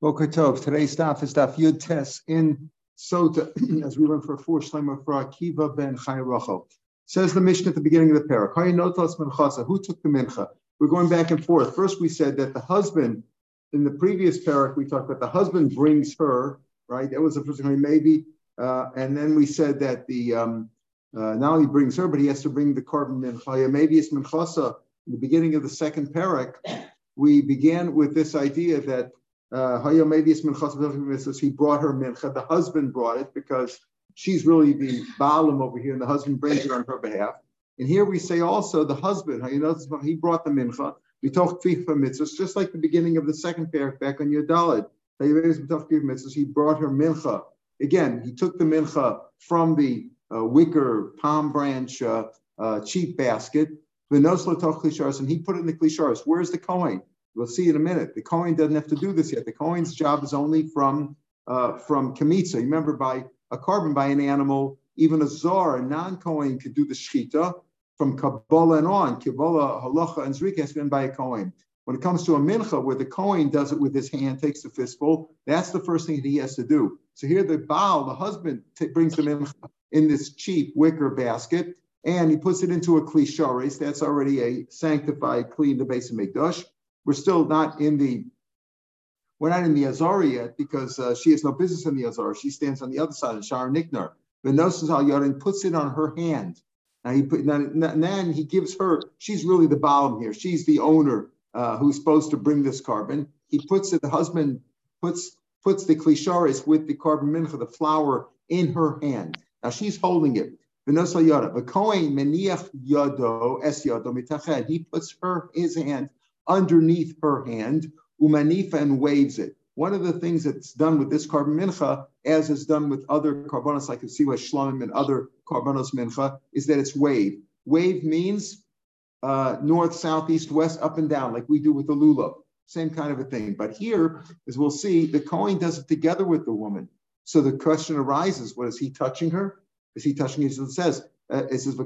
Boker Tov. Today's staff is Daf Yud Tes in Sota, as we learn for four shlemer for Akiva ben Chayrocho. Says the Mishnah at the beginning of the parak. Who took the mincha? We're going back and forth. First, we said that the husband, in the previous parak, we talked about the husband brings her, right? That was the first thing, maybe. Uh, and then we said that the um, uh, not only brings her, but he has to bring the korban mincha. Maybe it's minchasa. In the beginning of the second parak, we began with this idea that uh, he brought her mincha. The husband brought it because she's really the balim over here, and the husband brings it on her behalf. And here we say also the husband, he brought the mincha. We talk mitzvahs, just like the beginning of the second parak back on your. He brought her mincha. Again, he took the mincha from the uh, wicker palm branch uh, uh, cheap basket, and he put it in the klisharis. Where's the Kohen? We'll see in a minute. The Kohen doesn't have to do this yet. The Kohen's job is only from uh, from Kamitza. Remember, by a korban by an animal, even a Zar, a non-Kohen, could do the Shechita from Kabbalah and on. Kabbalah, Halacha, and Zrika has been by a Kohen. When it comes to a mincha, where the Kohen does it with his hand, takes the fistful, that's the first thing that he has to do. So here the Baal, the husband, t- brings the mincha in this cheap wicker basket, and he puts it into a klisharis. That's already a sanctified, clean, the base of Mikdash. We're still not in the we're not in the Azara yet because uh, she has no business in the Azara. She stands on the other side of Sha'ar Nikanor. Venosis al Yorin puts it on her hand. Now he put then he gives her. She's really the bottom here. She's the owner uh, who's supposed to bring this korban. He puts it. The husband puts puts the klisharis with the korban mincha, the flour, in her hand. Now she's holding it. Venosa yada. V'kohen meniach yado es yado mitached. He puts her his hand underneath her hand, umanifa, and waves it. One of the things that's done with this korban mincha, as is done with other korbanos like Siwa Shlomim and other korbanos mincha, is that it's wave. Wave means uh, north, south, east, west, up and down, like we do with the lulav. Same kind of a thing. But here, as we'll see, the Kohen does it together with the woman. So the question arises: What is he touching her? Is he touching her? So it says, uh, it says,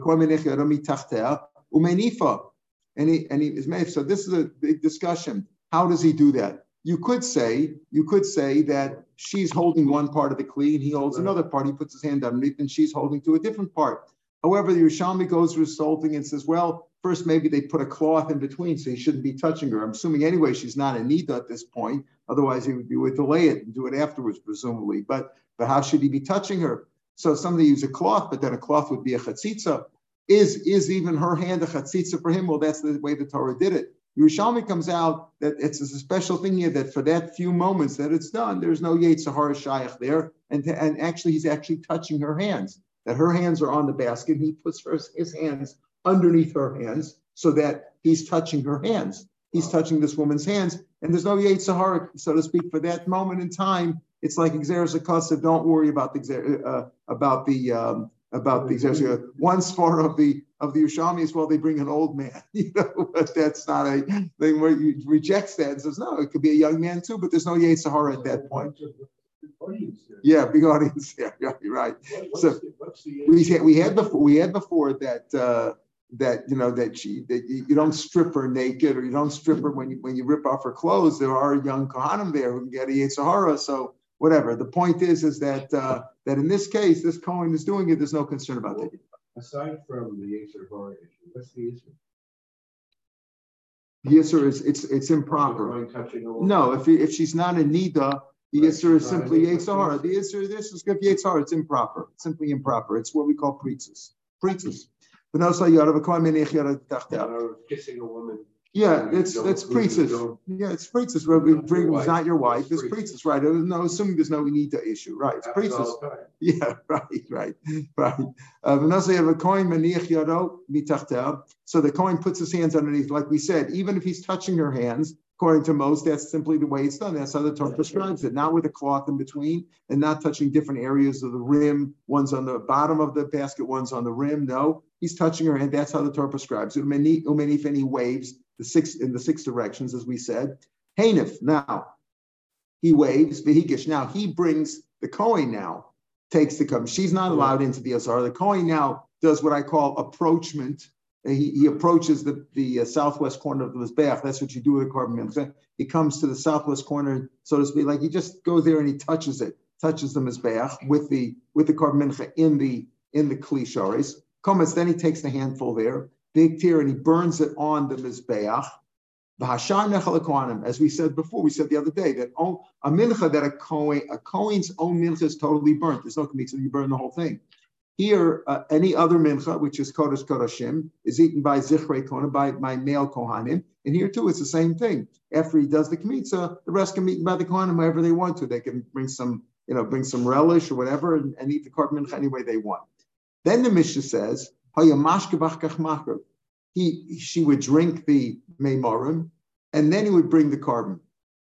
and he and he is made. So this is a big discussion. How does he do that? You could say you could say that she's holding one part of the kli and he holds another part. He puts his hand underneath and she's holding to a different part. However, the Yerushalmi goes resulting and says, well, first maybe they put a cloth in between, so he shouldn't be touching her. I'm assuming anyway she's not a nida at this point. Otherwise, he would be with delay it and do it afterwards, presumably. But but how should he be touching her? So somebody use a cloth, but then a cloth would be a chatzitza. Is is even her hand a chatzitza for him? Well, that's the way the Torah did it. Yerushalmi comes out that it's a special thing here that for that few moments that it's done, there's no Yetzer Hara Shaykh there, and and actually he's actually touching her hands. That her hands are on the basket. He puts his hands underneath her hands so that he's touching her hands. He's touching this woman's hands, and there's no Yetzer Hara, so to speak, for that moment in time. It's like Xeris. Don't worry about the uh, about the um, about these. A one spar of the of the Ushami as well. They bring an old man, you know, but that's not a thing where you rejects that and says no, it could be a young man too, but there's no Yetzer Hara at that point. Yeah, big audience. Yeah, yeah you're right. So we had we had before we had before that. Uh, that you know that she that you, you, don't strip her naked or you don't strip her when you when you rip off her clothes. There are young kohanim there who can get a Yetzer Hara. So whatever. The point is, is that uh, that in this case, this Cohen is doing it. There's no concern about well, it. Aside from the Yetzer Bar issue, what's the issue? The Yisr is it's it's improper. No, if if she's not a nida, the Yisr is simply Yitzhar. The Yisr this is good Yitzhar. It's improper. It's simply improper. It's what we call pretzes. Pretzes. Kissing a woman yeah, it's it's preachers. Yeah, it's preachers. Where we bring it's not your wife. It's preachers, right? No, assuming there's no need to issue, right? It's preachers. Yeah, right, right, right. Uh, so the Kohen puts his hands underneath, like we said, even if he's touching her hands, according to most, that's simply the way it's done. That's how the Torah prescribes it. Not with a cloth in between and not touching different areas of the rim. One's on the bottom of the basket, one's on the rim. No, he's touching her hand. That's how the Torah prescribes it. If any waves the six in the six directions, as we said. Hanif, now he waves, Vihigish. Now he brings the Kohen now, takes the come. She's not allowed into the Azar. The Kohen now does what I call approachment. he, he approaches the, the uh, southwest corner of the Mizbeach. That's what you do with a korban mincha. He comes to the southwest corner, so to speak, like he just goes there and he touches it, touches the Mizbeach with the with the korban mincha in the in the klisharis. Comments, then he takes the handful there, big tear, and he burns it on the Mizbeach. As we said before, we said the other day that a mincha that a Kohen, a Kohen's own mincha is totally burnt. There's no so you burn the whole thing. Here, uh, any other mincha, which is Kodesh Kodashim, is eaten by Zichrei Kohen, by, by male Kohanim. And here too, it's the same thing. After he does the Kmitza, the rest can be eaten by the Kohanim however they want to. They can bring some, you know, bring some relish or whatever and, and eat the korban mincha any way they want. Then the Mishnah says, he, she would drink the Meimarim, and then he would bring the korban,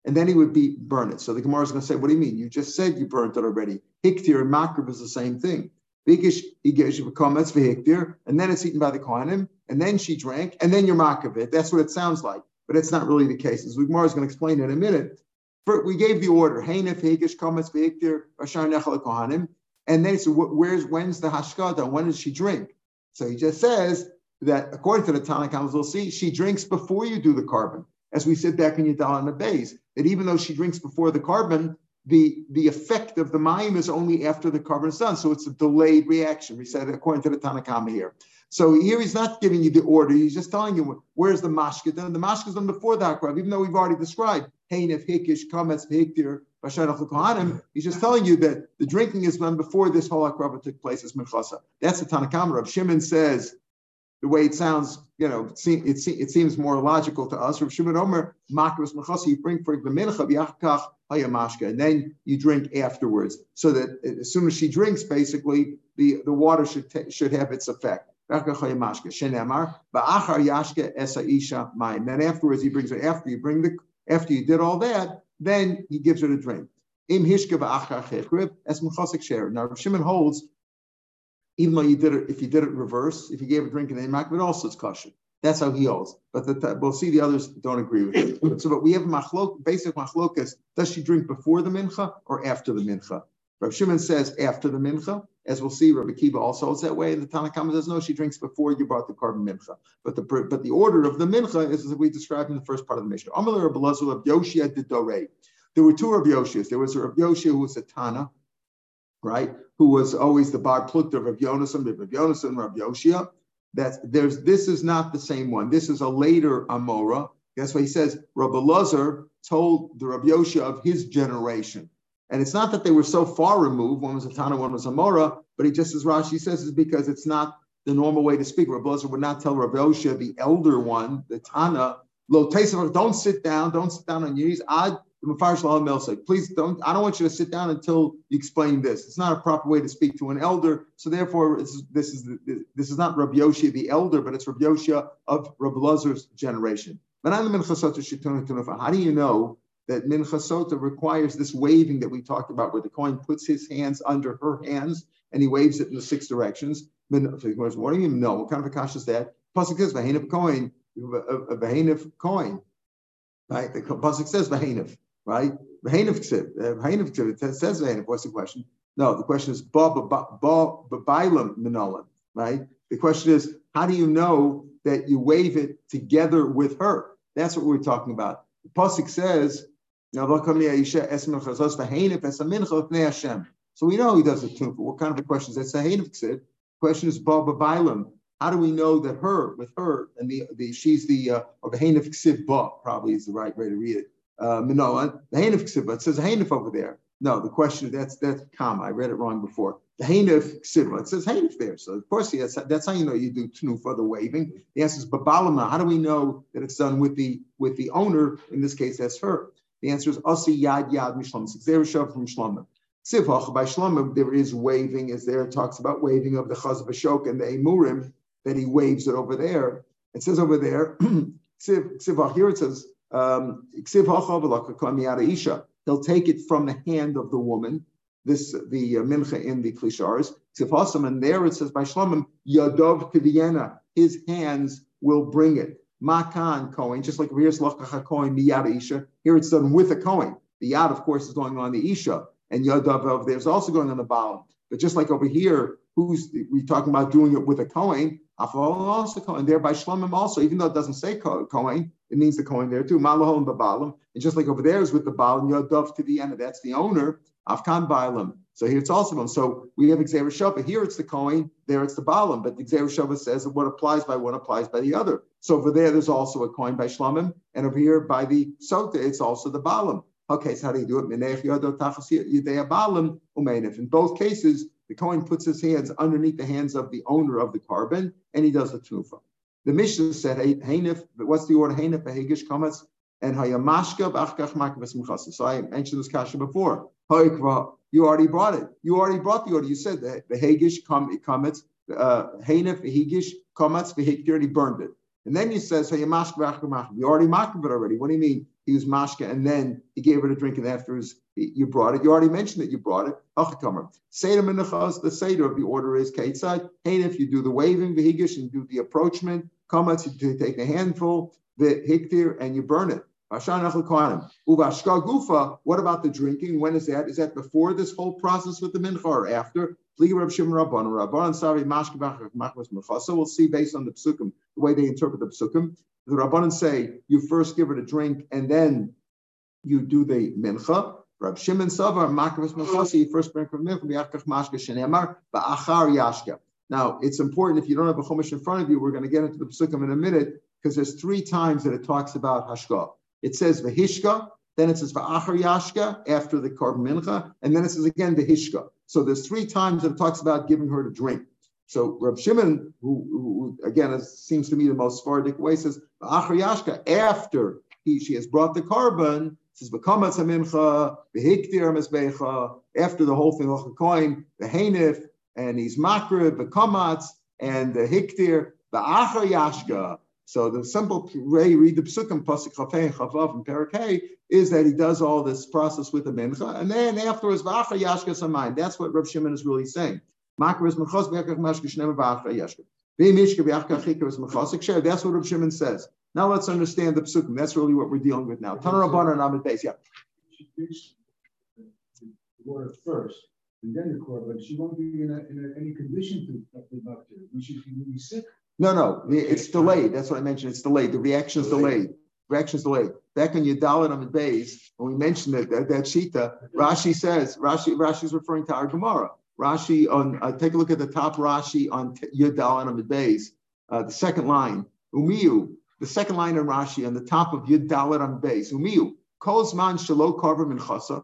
and then he would be burn it. So the Gemara is going to say, what do you mean? You just said you burnt it already. Hiktir and Makrib is the same thing. Bigish Igesh V'Kometz V'Hiktir, and then it's eaten by the Kohanim, and then she drank, and then you're Makavit. That's what it sounds like, but it's not really the case. As the Gemara is going to explain in a minute. we gave the order, Heinef Higish Kometz V'Hiktir, Ashar Nechal Kohanim, and then so where's when's the Hashkada? When does she drink? So he just says that according to the Tanakh, we'll see, she drinks before you do the korban. As we said back in Yadal and the base, that even though she drinks before the korban, the, the effect of the mayim is only after the korban is done. So it's a delayed reaction. We said according to the Tanna Kamma here. So here he's not giving you the order. He's just telling you where's the mashka done. The mashka is done before the akrav, even though we've already described Heinef Hikish Kametz Kohanim. He's just telling you that the drinking is done before this whole akrav took place as minchasa. That's the Tanna Kamma. Rav Shimon says the way it sounds, you know, it, seem, it, it seems more logical to us. Rav Shimon Omer, Makros Mechasa, you bring for the mincha, hayamashka, and then you drink afterwards. So that as soon as she drinks, basically, the, the water should, t- should have its effect. Then afterwards, he brings it after you bring the, after you did all that, then he gives her a drink. Im as Now, Shimon holds even though you did it, if you did it reverse, if you gave a drink in the but also it's kosher. That's how he holds. But the, we'll see the others don't agree with it. so, but we have machlok, basic machlokas. Does she drink before the mincha or after the mincha? Rav Shimon says after the mincha, as we'll see. Rabbi Kiva also holds that way. The Tanna Kamma says no, she drinks before you brought the korban mincha. But the but the order of the mincha is as we described in the first part of the Mishnah. Rabbi de There were two Rabbi Yoshias. There was a Rabbi Yoshia who was a Tana, right? Who was always the bar plukta of Rav Yonasan, Rav Yonasan, Rav Yoshia. That's there's this is not the same one. This is a later Amora. That's why he says Rabbi Lazar told the Rabbi Yoshia of his generation. And it's not that they were so far removed. One was a Tana, one was a Mora, but he just as Rashi says is because it's not the normal way to speak. Rabbi would not tell Rabbi the elder one, the Tana, Lo don't sit down, don't sit down on your knees. Say, please don't, I don't want you to sit down until you explain this. It's not a proper way to speak to an elder. So therefore, this is this is not Rabbi Yoshia the elder, but it's Rabbi Yoshia of Rabbi Lazar's generation. How do you know that minchasota requires this waving that we talked about, where the Kohen puts his hands under her hands and he waves it in the six directions? What do you know? What kind of a kash is that? Pasuk says, "Vahenif coin, vahenif coin." Right? The pasuk says vahenif right? V'heinav ksiv, uh, v'heinav ksiv, it says v'heinav, what's the question? No, the question is ba minolim, right? The question is, how do you know that you wave it together with her? That's what we're talking about. The Pasuk says, so we know he does it too, but what kind of a question is that? Saheinav ksiv. question is ba ba'bailam. How do we know that her, with her, and the, the she's the, uh, or v'heinav ksiv ba, probably is the right way to read it uh, Minoa, the Hanif Ksiva. It says Hanif over there. No, the question that's that's comma. I read it wrong before. The Hanif Ksiva. It says Hanif there. So of course, yes, that's how you know you do tnu for the waving. The answer is Babalama. How do we know that it's done with the with the owner? In this case, that's her. The answer is Asi Yad Yad Mishlam. Zerushav from Shlomim. Sivach by Shlomim, there is waving, as there it talks about waving of the Chaz Ashok and the Emurim, that he waves it over there. It says over there, Sivach, here it says, um, he'll take it from the hand of the woman. This the uh, mincha in the klishars. And there it says by Shlomim Yadov Kiviyena, his hands will bring it. Makan Kohen, just like here's Lachacha Kohen Miyada Isha. Here it's done with a Kohen. The Yad, of course, is going on the Isha, and Yadav over there is also going on the Baal. But just like over here, who's we talking about doing it with a Kohen? also Kohen. There by Shlomim also, even though it doesn't say Kohen, it means the Kohen there too. Malahol and Babalim. And just like over there is with the Baal Yodov to the end, that's the owner. Afkan Bailam. So here it's also. So we have Gezeirah Shavah. Here it's the Kohen, there it's the Balaam. But Gezeirah Shavah says that what applies by one applies by the other. So over there, there's also a Kohen by Shlomim. And over here by the Sota, it's also the Balaam. Okay, so how do you do it? In both cases, the Kohen puts his hands underneath the hands of the owner of the korban, and he does the tnufa. The Mishnah said, hey, "Heinif." What's the order? Heinif behegish kamatz and hayamashka b'achkach So I mentioned this kasha before. You already brought it. You already brought the order. You said the behegish kamatz, uh, heinif behegish kamatz behiktir, and he burned it. And then he says, hayamashka b'achkach makvas. You already makvas it already. What do you mean? he was mashka, and then he gave her a drink, and after his, you brought it. You already mentioned that you brought it. Achakamer. Seder minachas, the seder of the order is kaitzad. Hey, if you do the waving, the higish, and do the approachment, kamatz, you take a handful, the hiktir, and you burn it. What about the drinking? When is that? Is that before this whole process with the mincha or after? We'll see based on the psukim, the way they interpret the psukim. The Rabbanan say you first give her the drink and then you do the mincha. Rab Shimon Savar Makavas Mechasi, first drink of mincha, Ba'achar. Now, it's important if you don't have a chumash in front of you, we're going to get into the psukim in a minute, because there's three times that it talks about hashka. It says v'hishka, then it says v'achar yashka after the korban mincha, and then it says again v'hishka. So there's three times that it talks about giving her to drink. So Rab Shimon, who, who again is, seems to me the most Sephardic way, says Yashka, after he, she has brought the korban, says V'kamatz hamincha, v'hiktir mezbecha, after the whole thing of the coin, the and he's makrib, v'kamatz, and the hiktir, the Yashka. So the simple way read the psukim pasuk chafei chavav and perakei is that he does all this process with the mincha, and then afterwards v'acha yashka samayim. That's what Rab Shimon is really saying. That's what Rav Shimon says. Now let's understand the psukim. That's really what we're dealing with now. Tanar Rabban and Amid Beis. Yeah. Water first, and then the core, but She won't be in, a, in a, any condition to the doctor. She should be sick. No, no, it's delayed. That's what I mentioned. It's delayed. The reaction is delayed. Reaction is delayed. Back on Yadalit Amid Beis, when we mentioned it, that, that Shita, Rashi says, Rashi, Rashi is referring to our Gemara. Rashi on uh, take a look at the top Rashi on Yudal and Amid Beis, uh, the second line. Umiyu, the second line in Rashi on the top of Yudal and Beis. Umiyu, Kozman Shalo Karva Minchasa.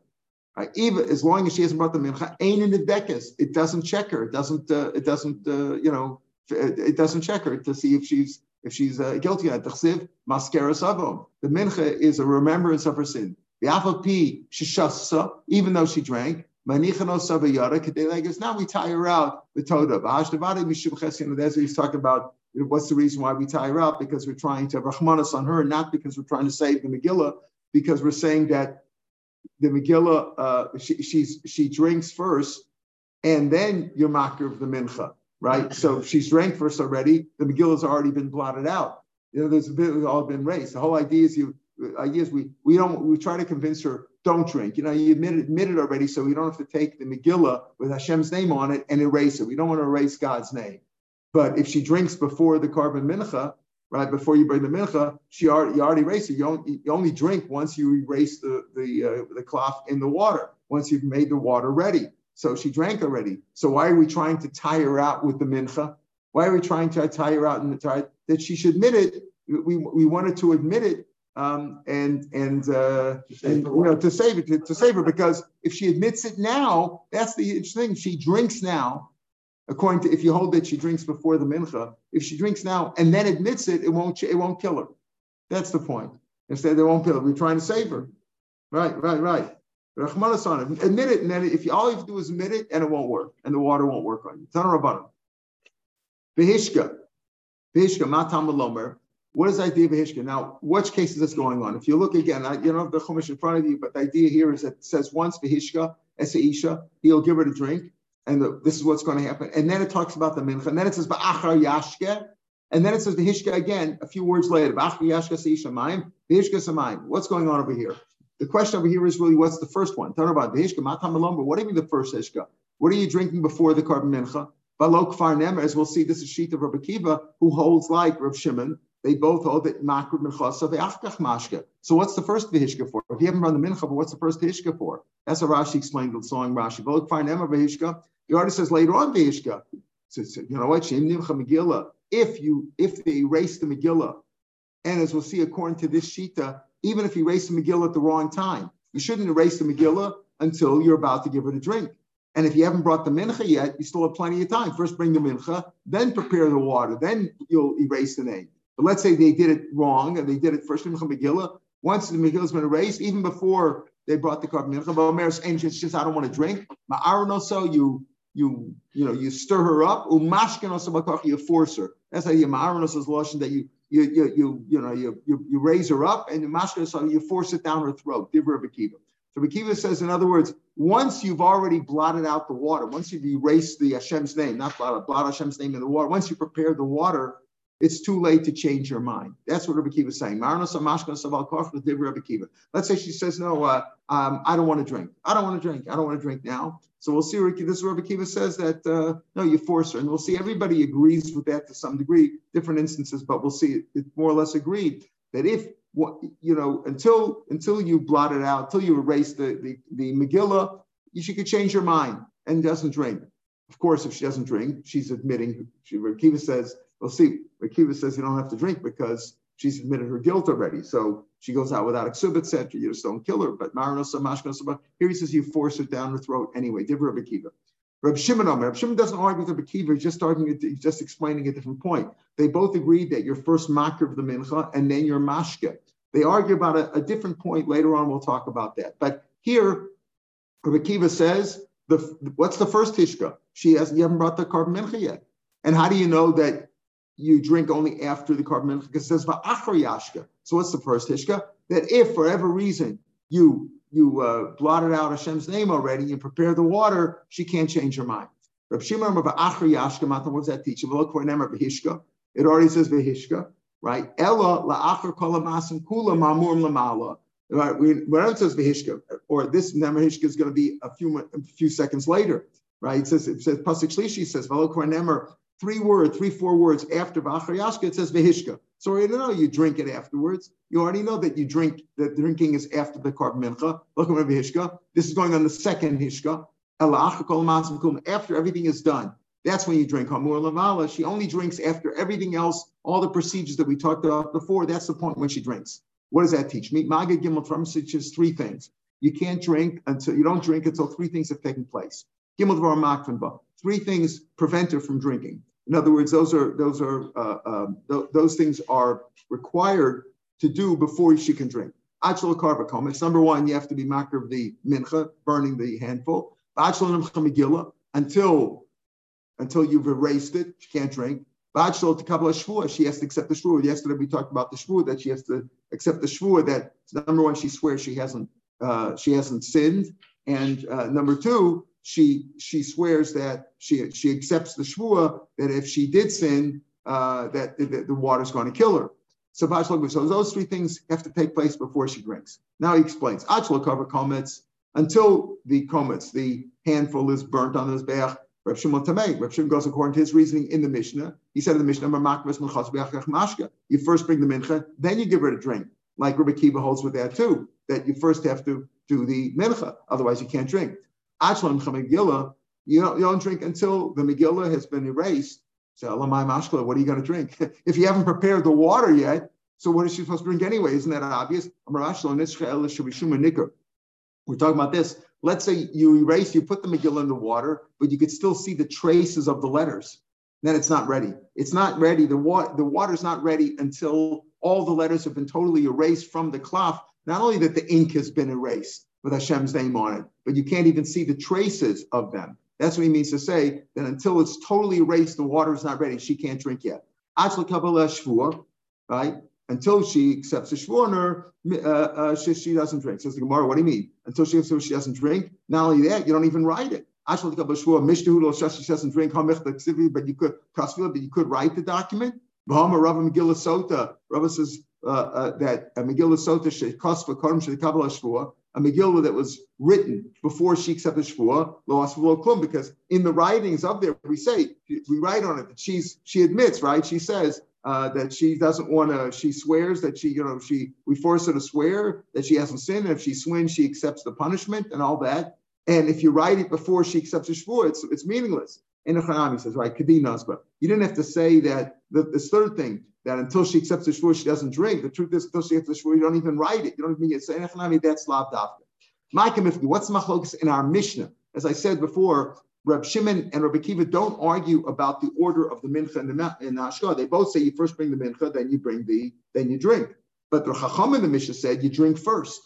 Right, even as long as she hasn't brought the mincha, ain't in the dekes. It doesn't check her. It doesn't. Uh, it doesn't. Uh, you know. It doesn't check her to see if she's if she's uh, guilty. Tachsiv maskera savom. The mincha is a remembrance of her sin. The afapi shishasa, even though she drank, now we tie her out with Toda. That's what he's talking about. What's the reason why we tie her out? Because we're trying to have Rahmanas on her, not because we're trying to save the Megillah, because we're saying that the Megillah, uh, she, she drinks first, and then you're makir of the mincha, right? So she's drank first already. The Megillah's already been blotted out. You know, there's a bit all been raised. The whole idea is you idea is we we don't we try to convince her don't drink. You know, you admitted, admitted already, so we don't have to take the Megillah with Hashem's name on it and erase it. We don't want to erase God's name. But if she drinks before the korban mincha, right before you bring the mincha, she already you already erased it. You only, you only drink once you erase the the uh, the cloth in the water. Once you've made the water ready. So she drank already. So why are we trying to tie her out with the mincha? Why are we trying to tie her out in the tie that she should admit it? We, we wanted to admit it um, and and, uh, and you know to save it to, to, save her because if she admits it now, that's the thing. She drinks now, according to if you hold that she drinks before the mincha. If she drinks now and then admits it, it won't it won't kill her. That's the point. Instead, they won't kill her. We're trying to save her. Right, right, right. Rahman admit it, and then if you all you have to do is admit it, and it won't work, and the water won't work on you. Tana Rabbanim. Behishka. Behishka, matam what is the idea of Hishka? Now, which case is this going on? If you look again, I, you don't have the Chumash in front of you, but the idea here is that it says once Vihishka, Esaisha, he'll give her to drink, and the, this is what's going to happen. And then it talks about the mincha, and then it says Ba'achar Yashke, and then it says Vihishka again, a few words later, Ba'achar Yashke Seisha Maim, Vihishka Samayim. What's going on over here? The question over here is really what's the first one? Talk about the Vihishka Matam What do you mean the first Hishka? What are you drinking before the korban mincha? Balok Farnem, as we'll see, this is sheet of Rabbi Kiva, who holds like Rav Shimon. They both hold that Makr Minchasa ve'achkach mashka. So what's the first vihishka for? If you haven't run the mincha, but what's the first vihishka for? That's what Rashi explained the song Rashi. Balok Farnem vihishka. The already says later on vihishka. So, so, you know what? Shem Nimcha Megillah. If you if they erase the Megillah, and as we'll see according to this shita, even if you erase the Megillah at the wrong time, you shouldn't erase the Megillah until you're about to give it a drink. And if you haven't brought the mincha yet, you still have plenty of time. First bring the mincha, then prepare the water, then you'll erase the name. But let's say they did it wrong and they did it first mincha Megillah. Once the Megillah's been erased, even before they brought the korban mincha, but Omer's it's says, I don't want to drink. Ma'aron so you you you know you stir her up. Umashkin you force her. That's how you ma'aron is lotion that you you you you you know you you, you raise her up and mashkin so you force it down her throat. Her a kiva. So Akiva says, in other words, once you've already blotted out the water, once you've erased the Hashem's name, not blot, blot Hashem's name in the water, once you prepare the water, it's too late to change your mind. That's what Rabbi is saying. Let's say she says, no, uh, um, I don't want to drink. I don't want to drink. I don't want to drink now. So we'll see. This is Rabbi Kiva says that uh, no, you force her, and we'll see. Everybody agrees with that to some degree, different instances, but we'll see. It more or less agreed that if what you know until until you blot it out, until you erase the the, the Megillah, you, she could change her mind and doesn't drink. Of course, if she doesn't drink, she's admitting. She says, "Well, see, Rakiva says you don't have to drink because she's admitted her guilt already. So she goes out without exub, etc. You just don't kill her. But here he says you force it down her throat anyway. Divra Rakiva. Reb Shimon. Reb Shimon doesn't argue with Reb Akiva, he's just arguing, he's just explaining a different point. They both agree that you're first makir of the mincha and then you're mashke. They argue about a, a, different point later on. We'll talk about that. But here, Reb Akiva says, the, what's the first tishka? She hasn't, you haven't brought the korban mincha yet. And how do you know that you drink only after the korban? Because it says va'achar yashka. So what's the first tishka? That if for every reason you you uh, blotted out Hashem's name already, and prepare the water, she can't change her mind. Reb Shimon what does that teach? It already says vehishka, right? Ella la'achar kol kula mamur lamala. Right, when it says vehishka, or this nemar is going to be a few a few seconds later, right? It says it says pasuk shlishi says v'lo nemer three words, three four words after v'achar yashka. It says vehishka. So you know you drink it afterwards. You already know that you drink, that drinking is after the korban mincha. Look at Hishka. This is going on the second Hishka. After everything is done, that's when you drink Hamur Lavala. She only drinks after everything else, all the procedures that we talked about before. That's the point when she drinks. What does that teach me? Maga Gimel from teaches three things. You can't drink until you don't drink until three things have taken place. Gimel Dvar Makfanba. Three things prevent her from drinking. In other words, those are those are uh, um, th- those things are required to do before she can drink. Achal karbakom. It's number one. You have to be makar of the mincha, burning the handful. Until until you've erased it, she can't drink. Bachelor to Kabbalah Shvua, she has to accept the Shvua. Yesterday we talked about the Shvua that she has to accept the Shvua that number one, she swears she hasn't uh, she hasn't sinned, and uh, number two, she she swears that she she accepts the shvua that if she did sin, uh, that, that the water's going to kill her. So so those three things have to take place before she drinks. Now he explains cover comets until the comets, the handful is burnt on Mizbeach. Reb Shimon Tamei. Reb Shimon goes according to his reasoning in the Mishnah. He said in the Mishnah, You first bring the mincha, then you give her a drink. Like Rabbi Kiva holds with that too, that you first have to do the mincha, otherwise you can't drink. Achlan Megillah, you don't, you don't drink until the Megillah has been erased. So, Elamai Mashkla, what are you going to drink? if you haven't prepared the water yet, so what is she supposed to drink anyway? Isn't that obvious? We're talking about this. Let's say you erase, you put the Megillah in the water, but you could still see the traces of the letters. Then it's not ready. It's not ready. The, wa- the water's not ready until all the letters have been totally erased from the cloth. Not only that the ink has been erased, with Hashem's name on it, but you can't even see the traces of them. That's what he means to say that until it's totally erased, the water is not ready. She can't drink yet. Right? Until she accepts a shvuah, uh, uh, she, she, doesn't drink. Says the Gemara, what do you mean? Until she accepts she doesn't drink. Not only that, you don't even write it. She doesn't drink, but you could but you could write the document. Bahama Rav Megillah Sota. Rav says uh, uh, that uh, Megillah Sota should cost for Karim should Kabbalah Shvuah a Megillah that was written before she accepted Shvuah, lo klum, because in the writings of there, we say, we write on it that she's, she admits, right? She says uh, that she doesn't want to, she swears that she, you know, she, we force her to swear that she hasn't sinned. And if she swins, she accepts the punishment and all that. And if you write it before she accepts Shvuah, it's, it's meaningless. And the Chanami says, right, Kadinas, but you didn't have to say that the, this third thing, that until she accepts the shvur, she doesn't drink. The truth is, until she accepts the shvur, you don't even write it. You don't even say Echanami, that's dafka. Ma'akim what's machlokas in our Mishnah? As I said before, Reb Shimon and Reb Akiva don't argue about the order of the mincha and the, and the. They both say you first bring the mincha, then you bring the, then you drink. But the Chacham in the Mishnah said you drink first.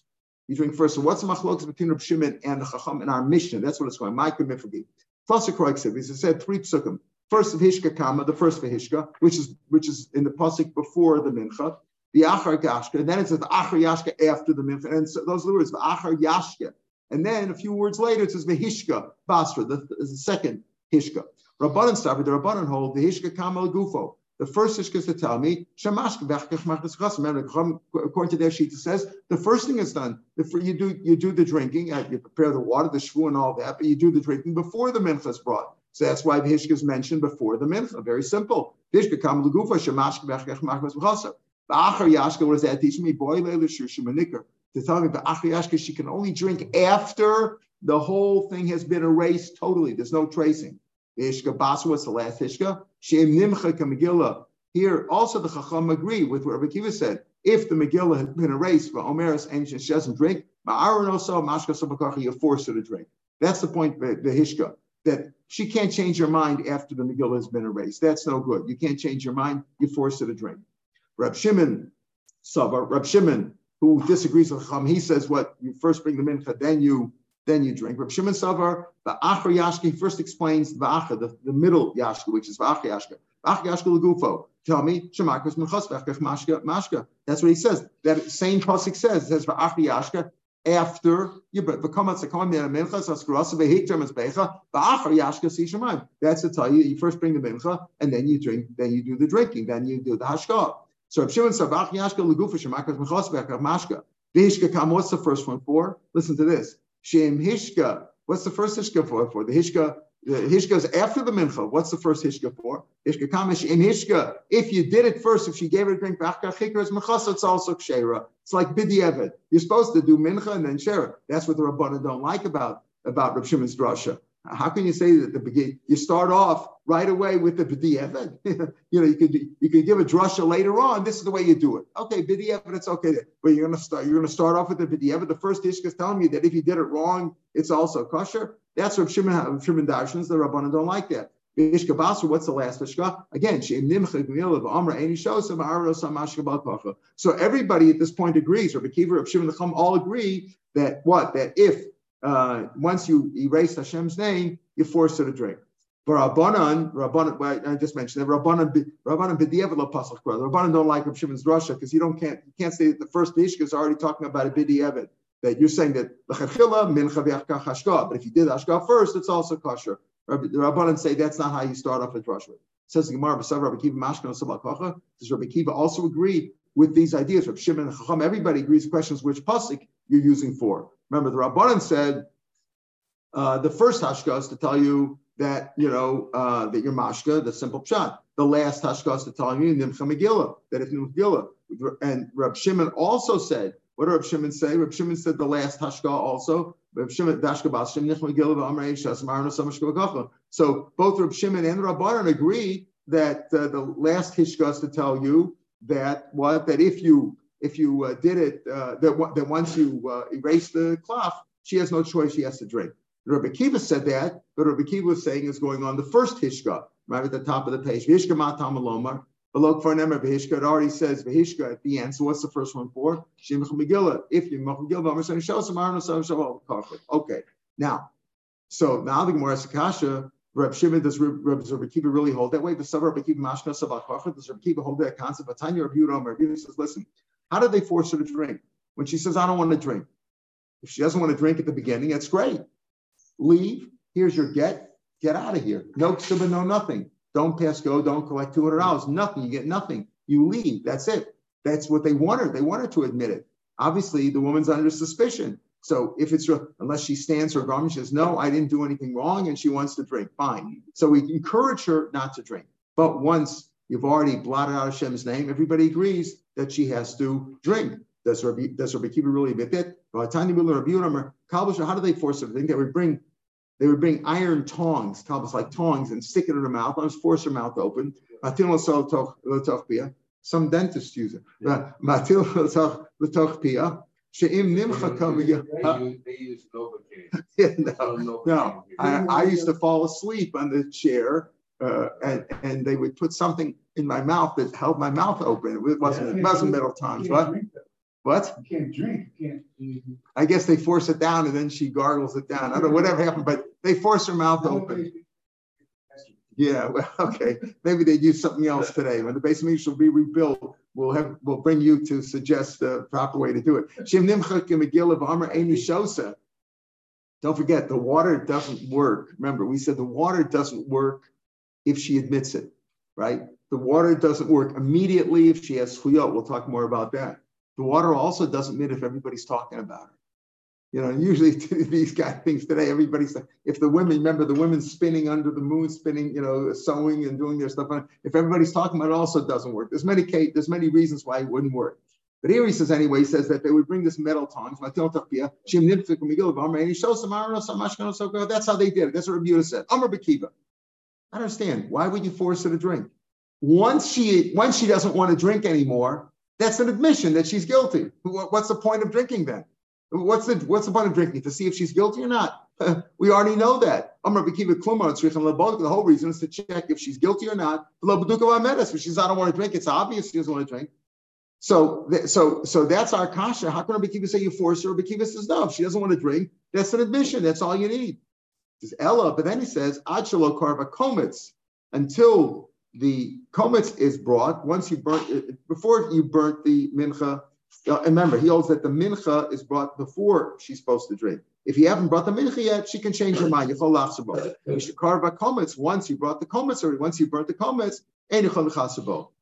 You drink first. So what's the machlokas between Reb Shimon and the Chacham in our Mishnah? That's what it's. Ma'akim mifagi. Plus, he said three psukim. First of Hishka Kama, the first Vihishka, which is which is in the pasuk before the Mincha, the Achar Gashka, and then it says the Achar Yashka after the Mincha, and so those are the words, the Achar Yashka. And then a few words later it says Vihishka Basra, the, the second Hishka. Rabbanan started the Rabbanan hold the Hishka Kama Gufo. The first Hishka is to tell me, according to their sheet, it says the first thing is done. You do you do the drinking, uh, you prepare the water, the shvu, and all that, but you do the drinking before the mincha is brought. So that's why Vishka is mentioned before the mincha. Very simple. Vishka kam legufa shemashka bechach machmas b'chasa. Ba'achar yashka, what does that teach me? Boy leila shusha To tell me ba'achar yashka, she can only drink after the whole thing has been erased totally. There's no tracing. Vishka basu, what's the last Hishka? Shem nimcha kamegillah. Here, also the Chacham agree with what Rabbi Kiva said. If the Megillah has been erased for Omeris and she doesn't drink, Ma'aron also, Mashka you force her to drink. That's the point, the Hishka that she can't change her mind after the Megillah has been erased. That's no good. You can't change your mind. You force her to drink. Rab Shimon, Savar, Rab Shimon, who disagrees with Chum, he says what you first bring the mincha, then you then you drink. Rab Shimon Savar, the Achar Yashka, first explains the Acha, the, the middle Yashka, which is V'achar Yashka. V'achar Yashka Legufo. Tell me, Shemakas Menchos Mashka Mashka. That's what he says. That same pasuk says. It says V'achar Yashka after shemayim. That's to tell you, you first bring the mincha, and then you drink, then you do the drinking, then you do the hashka. So Shimon said, ba'ach yashka legufa shemakas mechos be'achar mashka. Vihishka kam, what's the first one for? Listen to this. Shem hishka. What's the first hishka for? For the hishka Hishka is after the mincha. What's the first Hishka for? Hishka kamish in Hishka. If you did it first, if she gave her a drink, it's also kshera. It's like bidiyevit. You're supposed to do mincha and then shera. That's what the Rabbanan don't like about about Reb Shimon's drasha. How can you say that the begin? you start off right away with the b'di'evet? you know, you could you could give a drasha later on. This is the way you do it. Okay, b'di'evet, it's okay. But you're gonna start you're gonna start off with the b'di'evet. The first ishka is telling you that if you did it wrong, it's also kosher. That's what Shimon Shimon Darshans. The Rabbanan don't like that. Ishka Basra, what's the last Ishka? Again. So everybody at this point agrees, or Kiva, Rabbi Shimon the Chum all agree that what? That if uh, once you erase Hashem's name, you force her to drink. But Rabbanan, Rabbanan, well, I just mentioned that Rabbanan, Rabbanan b'diavad lo pasach The Rabbanan don't like Reb Shimon's drasha because you don't can't you can't say that the first Ishka is already talking about a b'diavad. That you're saying that l'chachila min hashka, but if you did hashka first, it's also kosher. The Rabbanan say that's not how you start off a drasha. Says the Gemara, B'sav Rabbi Kiva Mashkan. Does Rabbi Kiva also agree with these ideas? Rabbi Shimon and Chacham, everybody agrees. The question is which pasuk you're using for. Remember, the Rabbanan said uh, the first hashka is to tell you that you know uh, that you're mashka, the simple pshat. The last hashka is to tell you nimcha megillah, that it's megillah. And Rab Shimon also said, what did Rab Shimon say? Rab Shimon said the last hashka also. Shimon So both Rab Shimon and Rabbanan agree that uh, the last hishka is to tell you that what that if you if you uh, did it, uh, that, that once you uh, erase the cloth, she has no choice, she has to drink. Rabbi Kiva said that, but Rabbi Kiva was saying is going on the first Hishka, right at the top of the page. Vihishka matam alomar. For nemer Vihishka, it already says Vihishka at the end. So what's the first one for? Shemach Megillah. If you Megillah, Okay. Now, so now the Gemara Sakasha, Reb Shimon, does Reb, Kiva really hold that way? Does Reb Kiva Mashka Sabak Does Reb Kiva hold that concept? But Tanya Yudah, Reb Yudah says, listen, how did they force her to drink? When she says, I don't want to drink. If she doesn't want to drink at the beginning, that's great. Leave. Here's your get. Get out of here. No ksuba, no nothing. Don't pass go. Don't collect $200. Nothing. You get nothing. You leave. That's it. That's what they want her. They want her to admit it. Obviously, the woman's under suspicion. So if it's unless she stands her garment, she says, No, I didn't do anything wrong, and she wants to drink. Fine. So we encourage her not to drink. But once you've already blotted out Hashem's name, everybody agrees that she has to drink. Does Rabbi, does Rabbi Kiva really admit that? How do they force her to drink? They would bring they would bring iron tongs, talbos like tongs, and stick it in her mouth. Almost force her mouth open. Some dentists use it. She'im nimcha They use Novocaine. no, no. I, I used to fall asleep on the chair, uh, and and they would put something in my mouth that held my mouth open. It wasn't it wasn't metal tongs. What? What? You can't drink. You can't. I guess they force it down, and then she gargles it down. I don't know whatever happened, but they force her mouth open. Yeah, well, okay. Maybe they'd use something else today. When the base of will be rebuilt, we'll have we'll bring you to suggest the proper way to do it. Don't forget, the water doesn't work. Remember, we said the water doesn't work if she admits it, right? The water doesn't work immediately if she has fluyot. We'll talk more about that. The water also doesn't mean if everybody's talking about her. You know, usually these guy things today, everybody's if the women remember the women spinning under the moon, spinning, you know, sewing and doing their stuff. If everybody's talking about it, also doesn't work. There's many there's many reasons why it wouldn't work. But here he says anyway, he says that they would bring this metal tongs. That's how they did it. That's what Rabbi said. Amr Bakiva. I understand. Why would you force her to drink? Once she once she doesn't want to drink anymore, that's an admission that she's guilty. What's the point of drinking then? What's the what's the point of drinking to see if she's guilty or not? we already know that. The whole reason is to check if she's guilty or not. If she's I don't want to drink, it's obvious she doesn't want to drink. So, so, so that's our kasha. How can Rabbi Kiva say you force her? Rabbi Kiva says no. If she doesn't want to drink, that's an admission. That's all you need. It's Ella, but then he says achalo karva komets until the komets is brought. Once you burn before you burnt the mincha uh, remember, he holds that the mincha is brought before she's supposed to drink. If you haven't brought the mincha yet, she can change her mind. You should carve a once you brought the komets, or once you burnt the komets,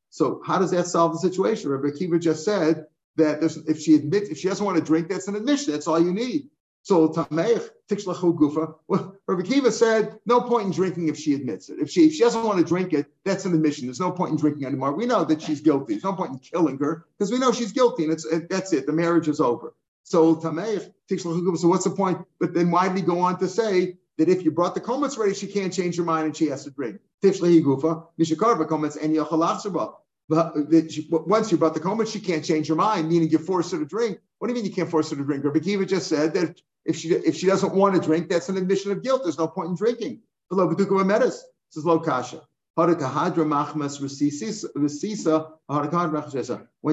so how does that solve the situation? Rabbi Kiva just said that if she admits, if she doesn't want to drink, that's an admission. That's all you need. So Tameich, Tixlachu Gufa. Well, Rabbi Kiva said, no point in drinking if she admits it. If she if she doesn't want to drink it, that's an admission. There's no point in drinking anymore. We know that she's guilty. There's no point in killing her because we know she's guilty and it's it, that's it. The marriage is over. So Tameich, Tixlachu Gufa. So what's the point? But then why did he go on to say that if you brought the komets ready, she can't change her mind and she has to drink? Tifshlehi Gufa, Mishakarva komets and Yachalach but once you brought the komets, she can't change her mind, meaning you force her to drink. What do you mean you can't force her to drink? Rabbi Kiva just said that if she if she doesn't want to drink, that's an admission of guilt. There's no point in drinking. Below B'tukah Medes. This is low kasha. When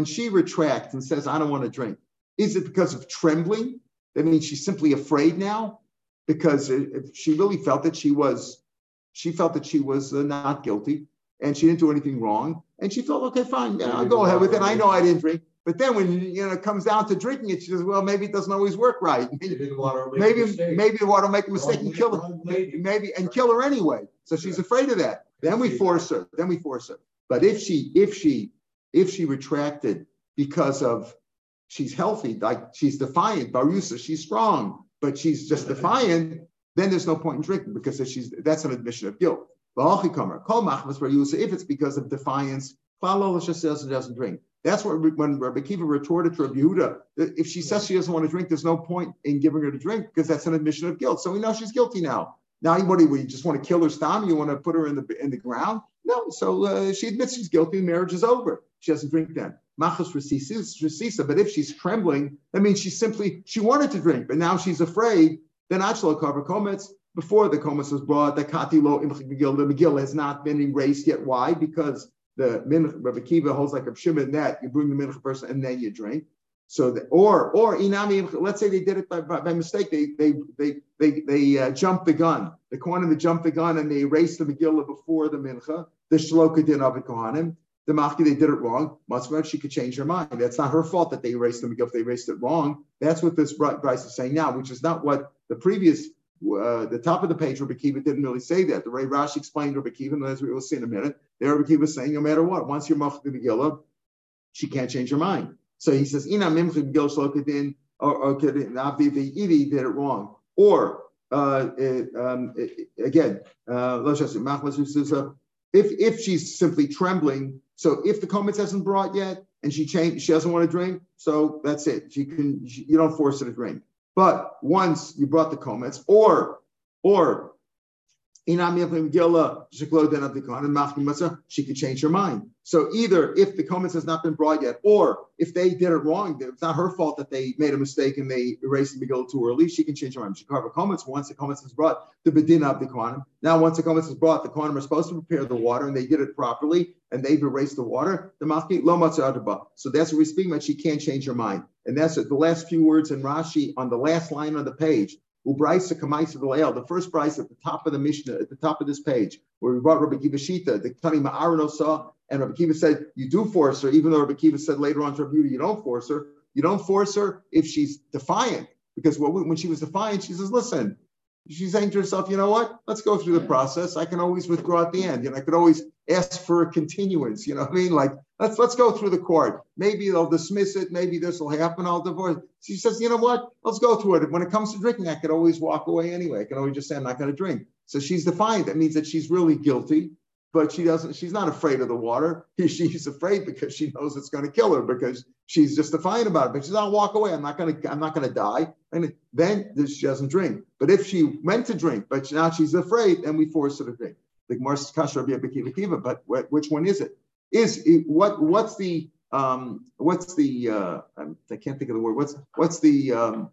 she retracts and says, I don't want to drink, is it because of trembling? That means she's simply afraid now? Because she really felt that she was, she felt that she was uh, not guilty and she didn't do anything wrong. And she thought, okay, fine, yeah, I'll go ahead with it. I know I didn't drink. But then when you know it comes down to drinking it, she says, "Well, maybe it doesn't always work right. Maybe maybe, maybe the water will make a mistake and kill her. Maybe, maybe and kill her anyway. So she's afraid of that. Then we force her. Then we force her. But if she if she if she retracted because of she's healthy, like she's defiant, Barusa, she's strong, but she's just defiant, then there's no point in drinking because she's that's an admission of guilt. If it's because of defiance, Klal says she doesn't drink. That's what when Rabbi Kiva retorted to Rabbi Yehuda, if she says she doesn't want to drink, there's no point in giving her to drink because that's an admission of guilt. So we know she's guilty now. Now, what do you, just want to kill her stam? You want to put her in the in the ground? No. So uh, she admits she's guilty. The marriage is over. She doesn't drink then. Machas resisa. But if she's trembling, that means she simply she wanted to drink, but now she's afraid. Then achlo cover komets. Before the komets was brought, the katilo imchik megillah. The megillah has not been erased yet. Why? Because the mincha, Rabbi Kiva holds like a shimon that you bring the mincha person and then you drink. So, the, or or inami, let's say they did it by, by, by mistake. They they they they they uh, jumped the gun. The Kohanim jumped the gun and they erased the Megillah before the mincha. The shloka did of the Kohanim. The Machki, they did it wrong. Much she could change her mind. That's not her fault that they erased the Megillah if they erased it wrong. That's what this Braisa is saying now, which is not what the previous uh, the top of the page, Rabbi Kiva didn't really say that. The way Rashi explained Rabbi Kiva, and as we will see in a minute, there Rabbi Kiva is saying no matter what, once you're Machdi Megillah, she can't change her mind. So he says, Ina Mimchi Megillah Shlokadin or, be the did it wrong, or uh, it, um, it, again, uh, if if she's simply trembling, so if the comments hasn't brought yet and she changed, she doesn't want to drink, so that's it. She can, she, you don't force her to drink. But once you brought the comments, or or she could change her mind. So either if the komets has not been brought yet, or if they did it wrong, it's not her fault that they made a mistake and they erased the Megillah too early, she can change her mind. She can have komets once the komets is brought, the Bedin of the Kohanim. Now, once the komets is brought, the Kohanim are supposed to prepare the water and they did it properly and they've erased the water. The Mafki lo So that's what we're speaking about. She can't change her mind. And that's the last few words in Rashi on the last line on the page. Ubraisa Kamaisa V'Leil, the first price at the top of the Mishnah, at the top of this page, where we brought Rabbi Akiva Shita, the Tani Ma'arano saw, and Rabbi Akiva said, you do force her, even though Rabbi Akiva said later on to Rabbi you don't force her. You don't force her if she's defiant, because when she was defiant, she says, listen, she's saying to herself, you know what? Let's go through the process. I can always withdraw at the end. You know, I could always ask for a continuance. You know what I mean? Like, let's let's go through the court. Maybe they'll dismiss it. Maybe this will happen. I'll divorce. She says, you know what? Let's go through it. When it comes to drinking, I could always walk away anyway. I can always just say I'm not going to drink. So she's defiant. That means that she's really guilty but she doesn't she's not afraid of the water she's afraid because she knows it's going to kill her because she's just defiant about it but she's not walk away i'm not going to i'm not going to die and then she doesn't drink but if she meant to drink but now she's afraid then we force her to drink like Mars Kasha but which one is it is it, what what's the um what's the uh i can't think of the word what's what's the um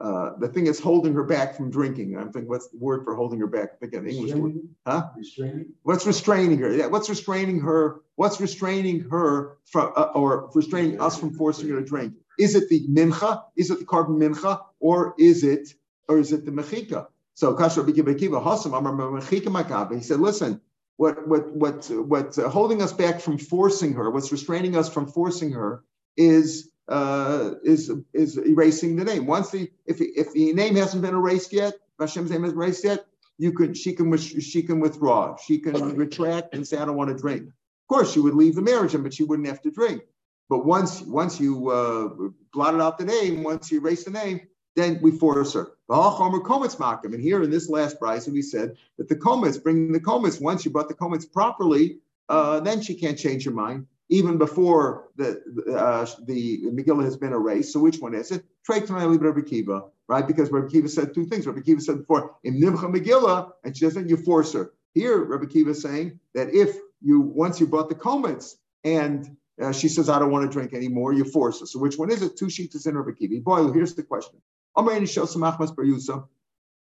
uh, the thing that's holding her back from drinking. I'm thinking, what's the word for holding her back? Think Again, English word. Huh? Restraining. What's restraining her? Yeah, what's restraining her? What's restraining her from, uh, or restraining us from forcing her to drink? Is it the mincha? Is it the korban mincha? Or is it, or is it the mechika? So Kasha Bikibakiva Hasam Amar Mechika Makabe. He said, listen, what what what what's uh, holding us back from forcing her, what's restraining us from forcing her is uh, is is erasing the name. Once the if if the name hasn't been erased yet, Hashem's name is erased yet, you could she can she can withdraw. She can retract and say I don't want to drink. Of course, she would leave the marriage, but she wouldn't have to drink. But once once you uh, blotted out the name, once you erase the name, then we force her. And here in this last price, we said that the komets, bringing the komets, once you brought the komets properly, uh, then she can't change her mind even before the uh, the Megillah has been erased. So which one is it? Right? Because Rabbi Akiva said two things. Rabbi Akiva said before, in Nimcha Megillah, and she doesn't, you force her. Here, Rabbi Akiva is saying that if you once you brought the komets and uh, she says, I don't want to drink anymore, you force her. So which one is it? Two sheets is in Rabbi Akiva. Boy, here's the question.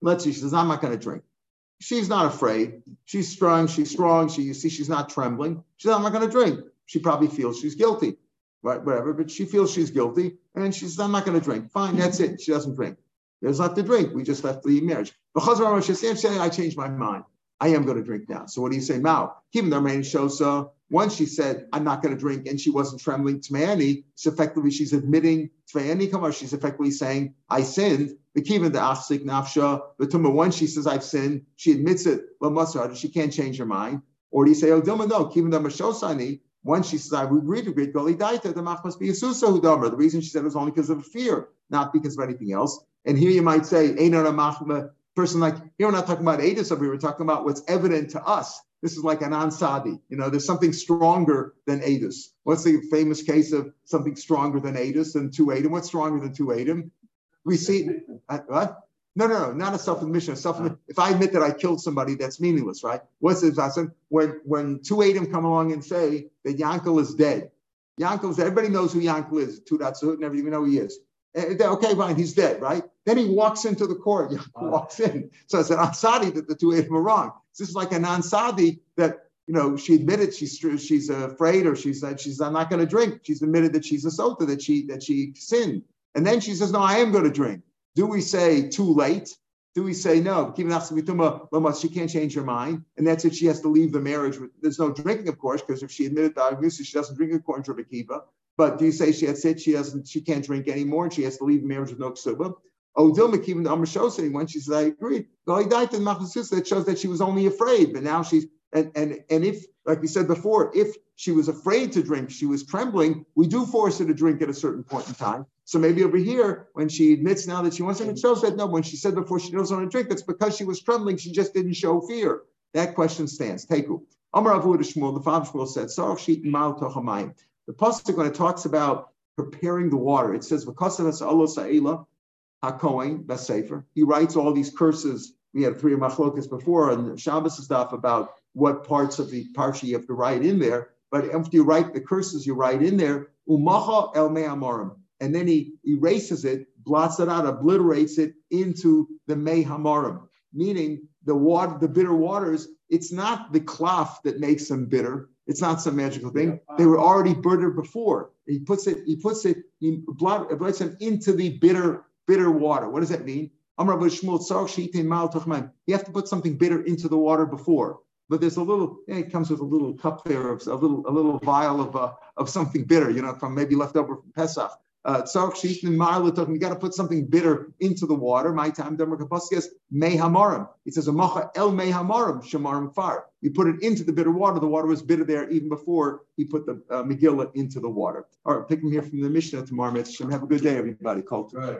Let's see, she says, I'm not going to drink. She's not afraid. She's strong. She's strong. She, you see, she's not trembling. She says, I'm not going to drink she probably feels she's guilty, right? Whatever, but she feels she's guilty, and she says, "I'm not going to drink." Fine, that's it. She doesn't drink. There's not to drink. We just left the marriage. Because But saying, I changed my mind. I am going to drink now. So what do you say, Mao? Even the main shows so once she said, I'm not going to drink, and she wasn't trembling Tmayani, so effectively she's admitting Tmayani Kamar, she's effectively saying, I sinned. The Kivan the Achsik Nafsha, the Tumah, once she says I've sinned, she admits it, But mustard, she can't change her mind. Or do you say, Oh Dilma, no, Kivan the Mashosani, once she says, I would agree to great Goli Daita, the Mach must be a Susa Hudamer. The reason she said it was only because of fear, not because of anything else. And here you might say, Einar Machma, person like, here we're not talking about Adis over we're talking about what's evident to us. This is like an ansadi. You know, there's something stronger than Adis. What's the famous case of something stronger than Adis and two Adam? What's stronger than two Adam? We see, uh, what? No, no, no, not a self-admission. A Self if I admit that I killed somebody, that's meaningless, right? What's this? When when two Adam come along and say that Yankel is dead, Yankel's everybody knows who Yankel is. Two dots, never even know who he is. Okay, fine, he's dead, right? Then he walks into the court. Walks in. So it's an ansadi that the two Adam are wrong. This is like an ansadi that you know she admitted she's she's afraid or she said she's I'm not going to drink. She's admitted that she's a sota that she that she sinned, and then she says no, I am going to drink. Do we say too late? Do we say no? She can't change her mind, and that's it. She has to leave the marriage. There's no drinking, of course, because if she admitted to she doesn't drink according to Rebbe But do you say she has said she doesn't? She can't drink anymore, and she has to leave marriage with no ksuba? Even the Amr when she says, I agree. That shows that she was only afraid, but now she's And and and if, like we said before, if she was afraid to drink, she was trembling, we do force her to drink at a certain point in time. So maybe over here, when she admits now that she wants to, it shows that no, when she said before she doesn't want to drink, that's because she was trembling, she just didn't show fear. That question stands. Teku. Amar Avu Shmuel, the father Shmuel said, The pasuk when it talks about preparing the water, it says, "V'kasav Allah sa'ila hakohen b'sefer." He writes all these curses. We had three machlokas before, and Shabbos stuff about what parts of the parsha you have to write in there. But after you write the curses, you write in there umacha el me'amarim, and then he erases it, blots it out, obliterates it into the me'hamarim, meaning the water, the bitter waters. It's not the cloth that makes them bitter. It's not some magical thing. They were already bitter before. He puts it. He puts it. He blots them into the bitter, bitter water. What does that mean? You have to put something bitter into the water before but there's a little, yeah, it comes with a little cup there of a little, a little vial of uh, of something bitter, you know, from maybe left over from Pesach. Uh, you got to put something bitter into the water. My time, Demarkapaskias, may hamarim. It says, el may hamarim, shamarim far. You put it into the bitter water. The water was bitter there even before he put the uh, Megillah into the water. All right, pick him here from the Mishnah tomorrow. Have a good day, everybody. Right.